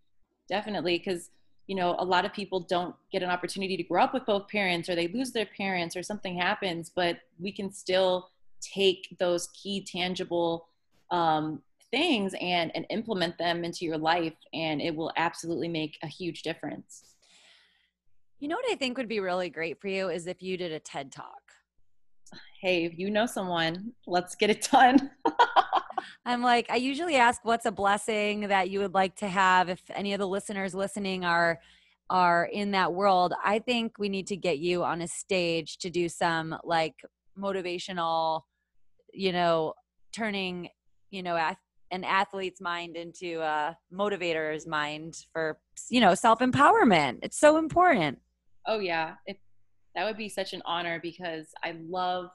Definitely. Because, you know, a lot of people don't get an opportunity to grow up with both parents or they lose their parents or something happens, but we can still take those key tangible um, things and and implement them into your life and it will absolutely make a huge difference. You know what i think would be really great for you is if you did a ted talk. Hey if you know someone let's get it done. I'm like i usually ask what's a blessing that you would like to have if any of the listeners listening are are in that world. I think we need to get you on a stage to do some like motivational you know turning you know an athlete's mind into a motivator's mind for you know self-empowerment. It's so important. Oh yeah. It, that would be such an honor because i love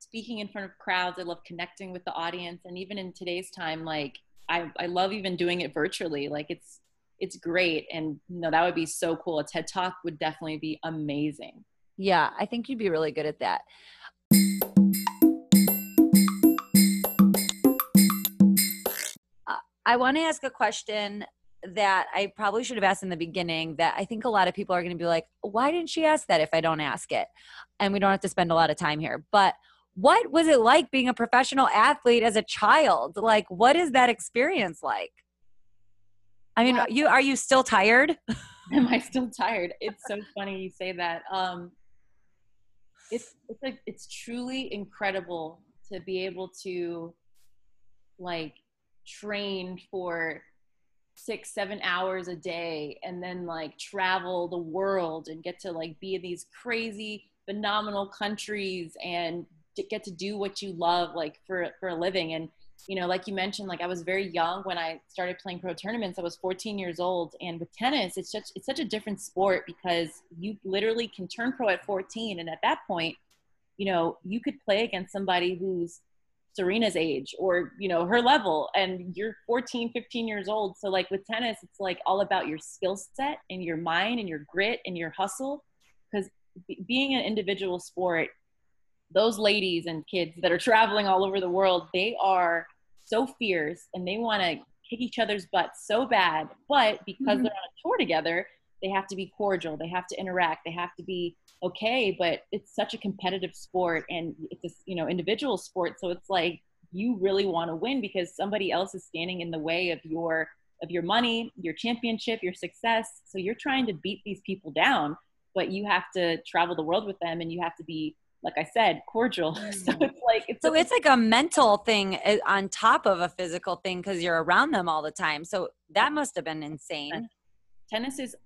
speaking in front of crowds. I love connecting with the audience. And even in today's time like i, I love even doing it virtually. Like it's it's great. And you know that would be so cool. A ted talk would definitely be amazing. Yeah. I think you'd be really good at that I want to ask a question that I probably should have asked in the beginning that I think a lot of people are going to be like, why didn't she ask that if I don't ask it? And we don't have to spend a lot of time here. But what was it like being a professional athlete as a child? Like, what is that experience like? I mean, you are you still tired? Am I still tired? It's so funny you say that. Um, it's it's like it's truly incredible to be able to like train for six seven hours a day and then like travel the world and get to like be in these crazy phenomenal countries and get to do what you love like for for a living. And you know, like you mentioned, like I was very young when I started playing pro tournaments. I was 14 years old, and with tennis, it's such it's such a different sport because you literally can turn pro at 14, and at that point, you know, you could play against somebody who's Serena's age or you know her level, and you're 14, 15 years old. So like with tennis, it's like all about your skill set and your mind and your grit and your hustle, because being an individual sport those ladies and kids that are traveling all over the world, they are so fierce and they want to kick each other's butts so bad. But because mm-hmm. they're on a tour together, they have to be cordial. They have to interact. They have to be okay. But it's such a competitive sport and it's a you know individual sport. So it's like you really want to win because somebody else is standing in the way of your of your money, your championship, your success. So you're trying to beat these people down, but you have to travel the world with them and you have to be like I said, cordial. So mm. it's like it's so a- it's like a mental thing eh, on top of a physical thing because you're around them all the time. So that must have been insane. Tennis is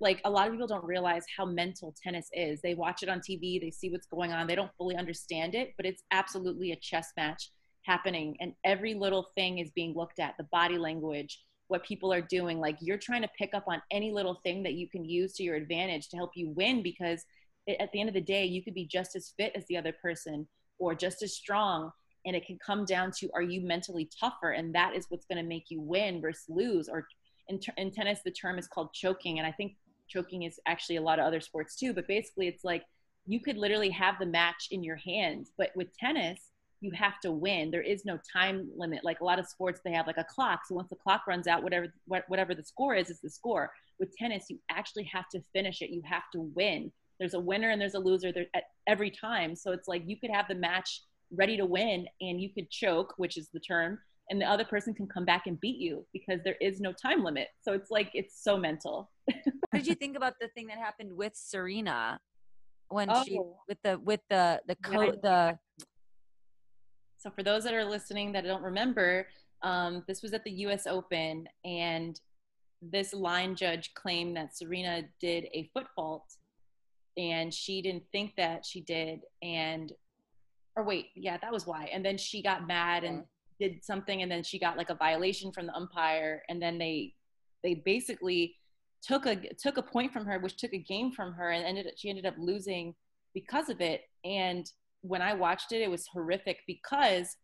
like a lot of people don't realize how mental tennis is. They watch it on TV, they see what's going on, they don't fully understand it, but it's absolutely a chess match happening, and every little thing is being looked at. The body language, what people are doing. Like you're trying to pick up on any little thing that you can use to your advantage to help you win because at the end of the day, you could be just as fit as the other person or just as strong. And it can come down to are you mentally tougher? And that is what's going to make you win versus lose. Or in, in tennis, the term is called choking. And I think choking is actually a lot of other sports too. But basically, it's like you could literally have the match in your hands. But with tennis, you have to win. There is no time limit. Like a lot of sports, they have like a clock. So once the clock runs out, whatever whatever the score is, is the score. With tennis, you actually have to finish it. You have to win there's a winner and there's a loser there at every time. So it's like you could have the match ready to win and you could choke, which is the term, and the other person can come back and beat you because there is no time limit. So it's like it's so mental. what did you think about the thing that happened with Serena when oh. she with the with the the code the so for those that are listening that don't remember, um, this was at the U.S. Open, and this line judge claimed that Serena did a foot fault and she didn't think that she did and or wait yeah that was why and then she got mad and did something and then she got like a violation from the umpire and then they they basically took a took a point from her which took a game from her and ended she ended up losing because of it. And when i watched it it was horrific because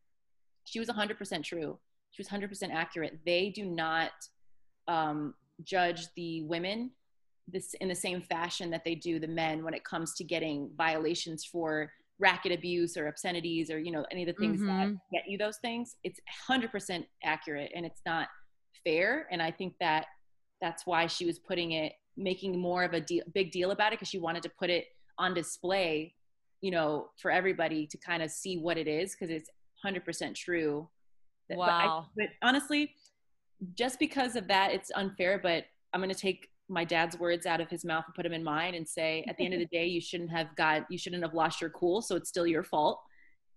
she was 100% true. She was 100% accurate. They do not um, judge the women this in the same fashion that they do the men when it comes to getting violations for racket abuse or obscenities or you know any of the things mm-hmm. that get you those things it's 100% accurate and it's not fair. And i think that that's why she was putting it making more of a deal, big deal about it because she wanted to put it on display you know for everybody to kind of see what it is because it's 100% true. Wow but, I, but honestly just because of that it's unfair but i'm going to take my dad's words out of his mouth and put them in mine and say at the end of the day you shouldn't have got you shouldn't have lost your cool so it's still your fault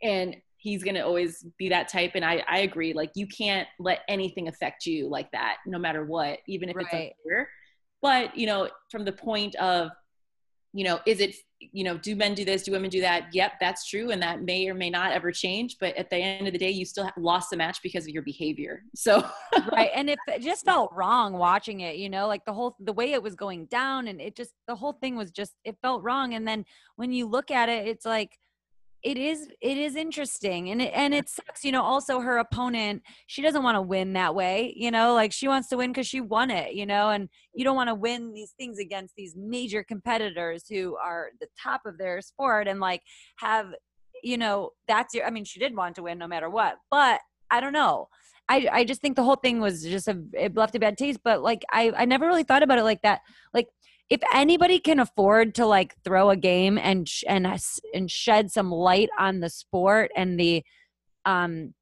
and he's going to always be that type and I, I agree like you can't let anything affect you like that no matter what even if right. it's unfair but you know from the point of you know is it you know, do men do this? Do women do that? Yep, that's true. And that may or may not ever change. But at the end of the day, you still lost the match because of your behavior. So, right. And it just felt wrong watching it, you know, like the whole, the way it was going down and it just, the whole thing was just, it felt wrong. And then when you look at it, it's like, it is it is interesting and it and it sucks you know also her opponent she doesn't want to win that way you know like she wants to win because she won it you know and you don't want to win these things against these major competitors who are the top of their sport and like have you know that's your i mean she did want to win no matter what but i don't know. I, I just think the whole thing was just a it left a bad taste but like I, I never really thought about it like that. Like if anybody can afford to like throw a game and and and shed some light on the sport and the um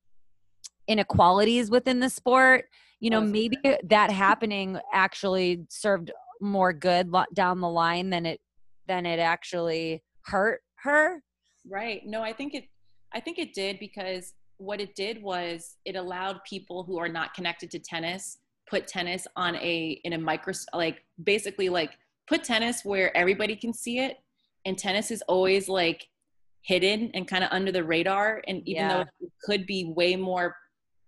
inequalities within the sport you know maybe that happening actually served more good down the line than it than it actually hurt her. Right. No i think it i think it did because what it did was it allowed people who are not connected to tennis put tennis on a in a micro like basically like put tennis where everybody can see it and tennis is always like hidden and kind of under the radar and even yeah. though it could be way more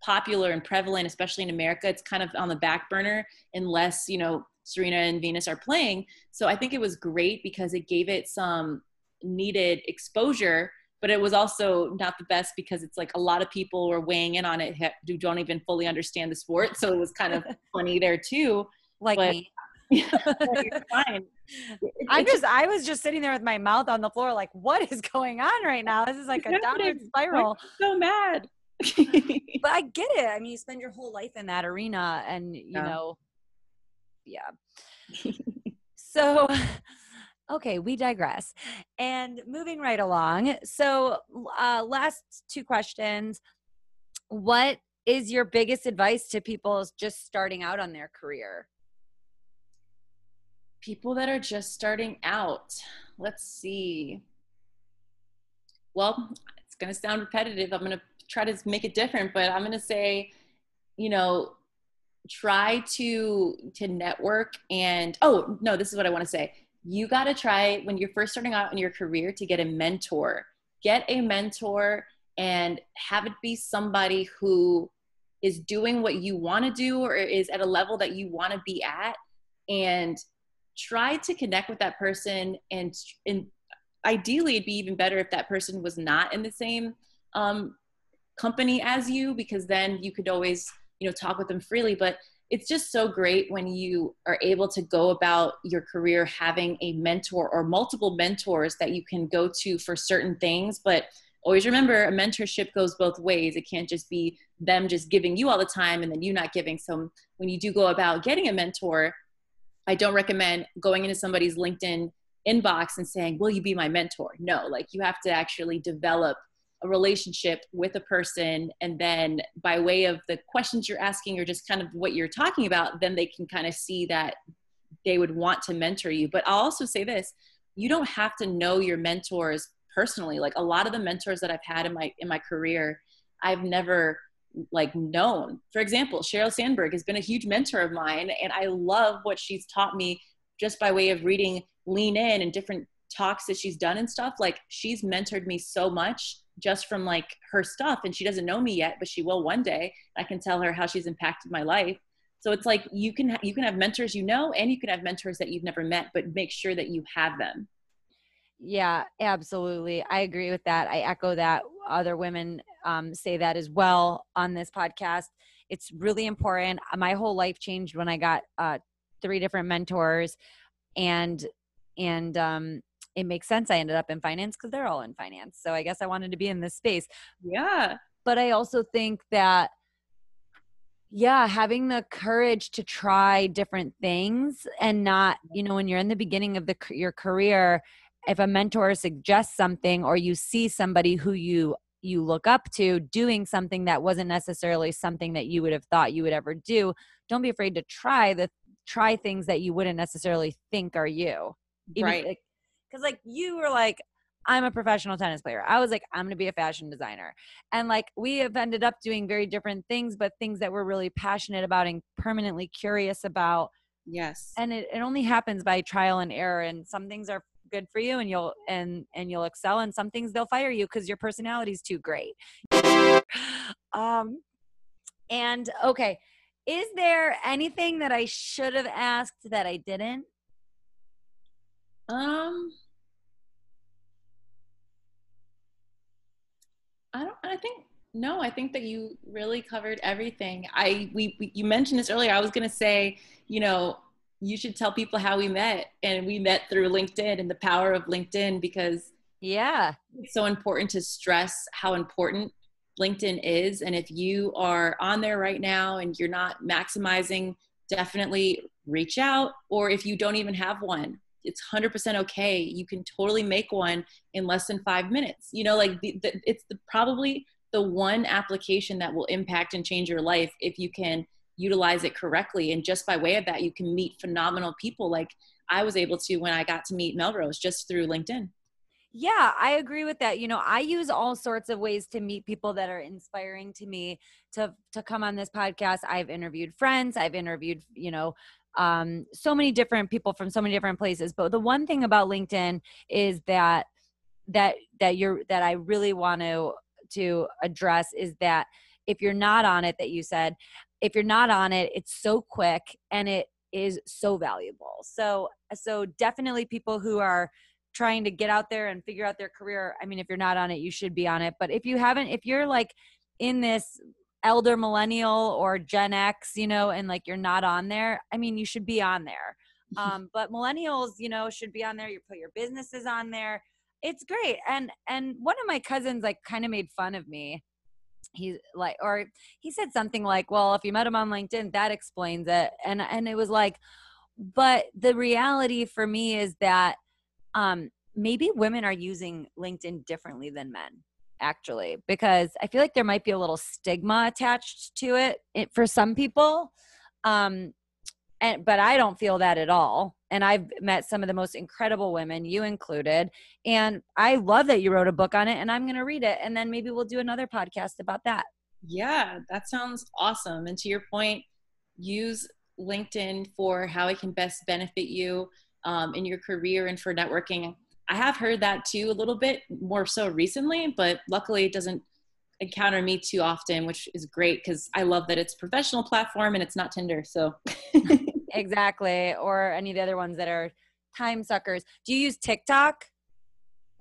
popular and prevalent, especially in America. It's kind of on the back burner unless, you know, Serena and Venus are playing. So I think it was great because it gave it some needed exposure, but it was also not the best because it's like a lot of people were weighing in on it who don't even fully understand the sport. So it was kind of funny there too. Like but, me. fine. I'm just I was just sitting there with my mouth on the floor, like, what is going on right now? This is like a downward spiral. I'm so mad. but I get it. I mean, you spend your whole life in that arena and you yeah. know, yeah. so okay, we digress. And moving right along. So uh last two questions. What is your biggest advice to people just starting out on their career? People that are just starting out. Let's see. Well, it's going to sound repetitive. I'm going to try to make it different, but I'm going to say, you know, try to to network and oh, no, this is what I want to say. You got to try when you're first starting out in your career to get a mentor. Get a mentor and have it be somebody who is doing what you want to do or is at a level that you want to be at and try to connect with that person and and ideally it'd be even better if that person was not in the same um, company as you because then you could always you know talk with them freely. But it's just so great when you are able to go about your career having a mentor or multiple mentors that you can go to for certain things. But always remember a mentorship goes both ways. It can't just be them just giving you all the time and then you not giving. So when you do go about getting a mentor I don't recommend going into somebody's LinkedIn inbox and saying, Will you be my mentor? No, like you have to actually develop a relationship with a person. And then by way of the questions you're asking or just kind of what you're talking about, then they can kind of see that they would want to mentor you. But I'll also say this you don't have to know your mentors personally. Like a lot of the mentors that I've had in my in my career, I've never like known. For example, Sheryl Sandberg has been a huge mentor of mine, and I love what she's taught me just by way of reading Lean In and different talks that she's done and stuff. Like she's mentored me so much just from like her stuff, and she doesn't know me yet, but she will one day. I can tell her how she's impacted my life. So it's like you can you can have mentors you know, and you can have mentors that you've never met, but make sure that you have them. Yeah, absolutely. I agree with that. I echo that. Other women um, say that as well on this podcast. It's really important. My whole life changed when I got uh, three different mentors, and and um, it makes sense. I ended up in finance because they're all in finance. So I guess I wanted to be in this space. Yeah. But I also think that yeah having the courage to try different things and not you know when you're in the beginning of the your career if a mentor suggests something or you see somebody who you you look up to doing something that wasn't necessarily something that you would have thought you would ever do don't be afraid to try the try things that you wouldn't necessarily think are you. Even right. because like, like you were like i'm a professional tennis player. I was like i'm going to be a fashion designer. And like we have ended up doing very different things but things that we're really passionate about and permanently curious about. Yes. And it, it only happens by trial and error and some things are good for you and you'll and and you'll excel and some things they'll fire you because your personality is too great. Um and okay is there anything that i should have asked that i didn't? Um i don't i think no i think that you really covered everything. I we, we you mentioned this earlier i was going to say you know you should tell people how we met. And we met through linkedin and the power of linkedin because yeah. it's so important to stress how important linkedin is. And if you are on there right now and you're not maximizing definitely reach out. Or if you don't even have one it's 100% okay. You can totally make one in less than five minutes. You know like the, the, it's the, probably the one application that will impact and change your life if you can utilize it correctly. And just by way of that, you can meet phenomenal people like I was able to when I got to meet Melrose just through LinkedIn. Yeah, I agree with that. You know, I use all sorts of ways to meet people that are inspiring to me to to come on this podcast. I've interviewed friends, I've interviewed, you know, um so many different people from so many different places. But the one thing about LinkedIn is that that that you're that I really want to to address is that if you're not on it that you said if you're not on it it's so quick and it is so valuable. So so definitely people who are trying to get out there and figure out their career i mean if you're not on it you should be on it. But if you haven't if you're like in this elder millennial or gen x you know and like you're not on there i mean you should be on there. Um, but millennials you know should be on there you put your businesses on there. It's great. And and one of my cousins like kind of made fun of me he's like or he said something like well if you met him on linkedin that explains it. And and it was like but the reality for me is that um maybe women are using linkedin differently than men actually because i feel like there might be a little stigma attached to it, it for some people um and but i don't feel that at all and i've met some of the most incredible women you included and i love that you wrote a book on it and i'm going to read it and then maybe we'll do another podcast about that. Yeah that sounds awesome and to your point use linkedin for how it can best benefit you um, in your career and for networking. I have heard that too a little bit more so recently but luckily it doesn't encounter me too often which is great because i love that it's professional platform and it's not tinder so exactly or any of the other ones that are time suckers. Do you use tiktok?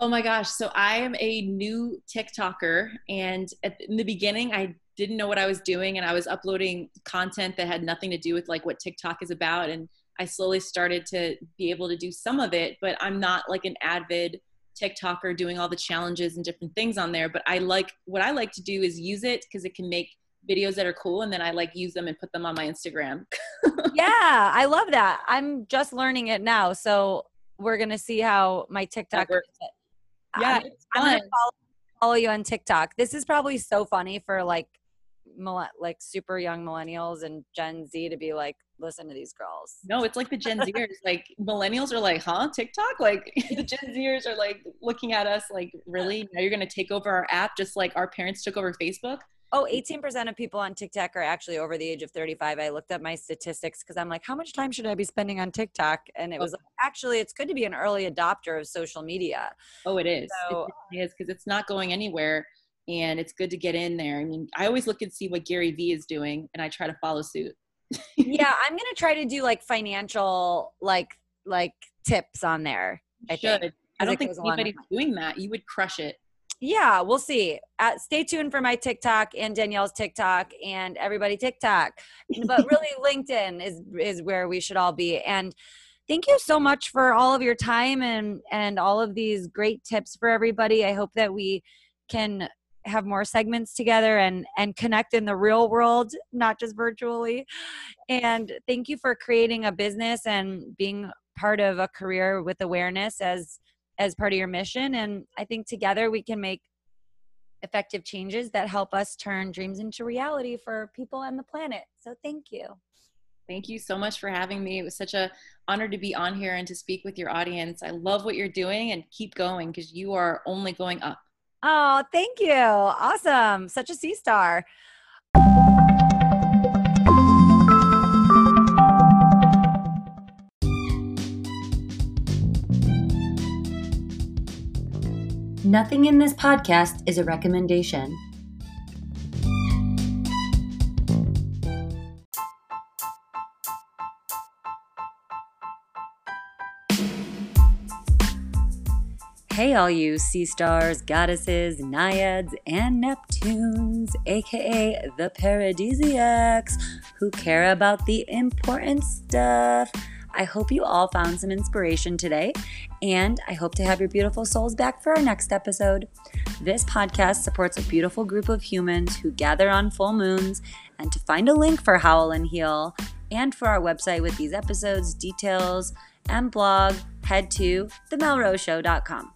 Oh my gosh so i am a new tiktoker and at, in the beginning i didn't know what i was doing and i was uploading content that had nothing to do with like what tiktok is about and i slowly started to be able to do some of it but i'm not like an avid tiktoker doing all the challenges and different things on there but i like what i like to do is use it because it can make videos that are cool and then I like use them and put them on my Instagram. yeah, I love that. I'm just learning it now. So we're going to see how my TikTok Yeah, I'm, I'm going to follow, follow you on TikTok. This is probably so funny for like like super young millennials and Gen Z to be like, listen to these girls. No, it's like the Gen Zers. like millennials are like, huh, TikTok? Like the Gen Zers are like looking at us like, really? Now you're gonna take over our app just like our parents took over Facebook? Oh, 18% of people on TikTok are actually over the age of 35. I looked up my statistics because I'm like, how much time should I be spending on TikTok? And it oh. was actually, it's good to be an early adopter of social media. Oh, it is. So, it is because it's not going anywhere and it's good to get in there. I mean, I always look and see what Gary Vee is doing and I try to follow suit. yeah, I'm going to try to do like financial, like, like tips on there. I should. Think, I don't think anybody's doing that. You would crush it yeah, we'll see. Uh, stay tuned for my TikTok and Danielle's TikTok and everybody TikTok. But really, LinkedIn is is where we should all be. And thank you so much for all of your time and and all of these great tips for everybody. I hope that we can have more segments together and and connect in the real world not just virtually and thank you for creating a business and being part of a career with awareness as as part of your mission. And I think together we can make effective changes that help us turn dreams into reality for people and the planet. So thank you. Thank you so much for having me. It was such a honor to be on here and to speak with your audience. I love what you're doing and keep going because you are only going up. Oh, thank you. Awesome. Such a sea star. Nothing in this podcast is a recommendation. Hey, all you sea stars, goddesses, naiads, and Neptunes, aka the paradisiacs, who care about the important stuff. I hope you all found some inspiration today, and I hope to have your beautiful souls back for our next episode. This podcast supports a beautiful group of humans who gather on full moons, and to find a link for Howl and Heal and for our website with these episodes, details, and blog, head to themelroseshow.com.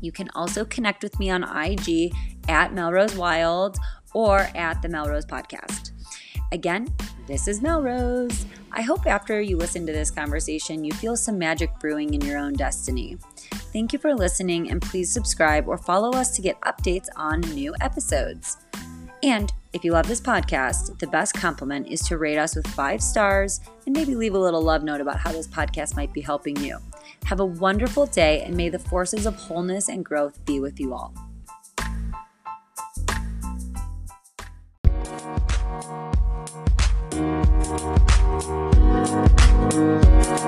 You can also connect with me on IG at Melrose Wild or at the Melrose Podcast. Again, this is Melrose. I hope after you listen to this conversation, you feel some magic brewing in your own destiny. Thank you for listening, and please subscribe or follow us to get updates on new episodes. And if you love this podcast, the best compliment is to rate us with five stars and maybe leave a little love note about how this podcast might be helping you. Have a wonderful day, and may the forces of wholeness and growth be with you all. Bye. Thank you.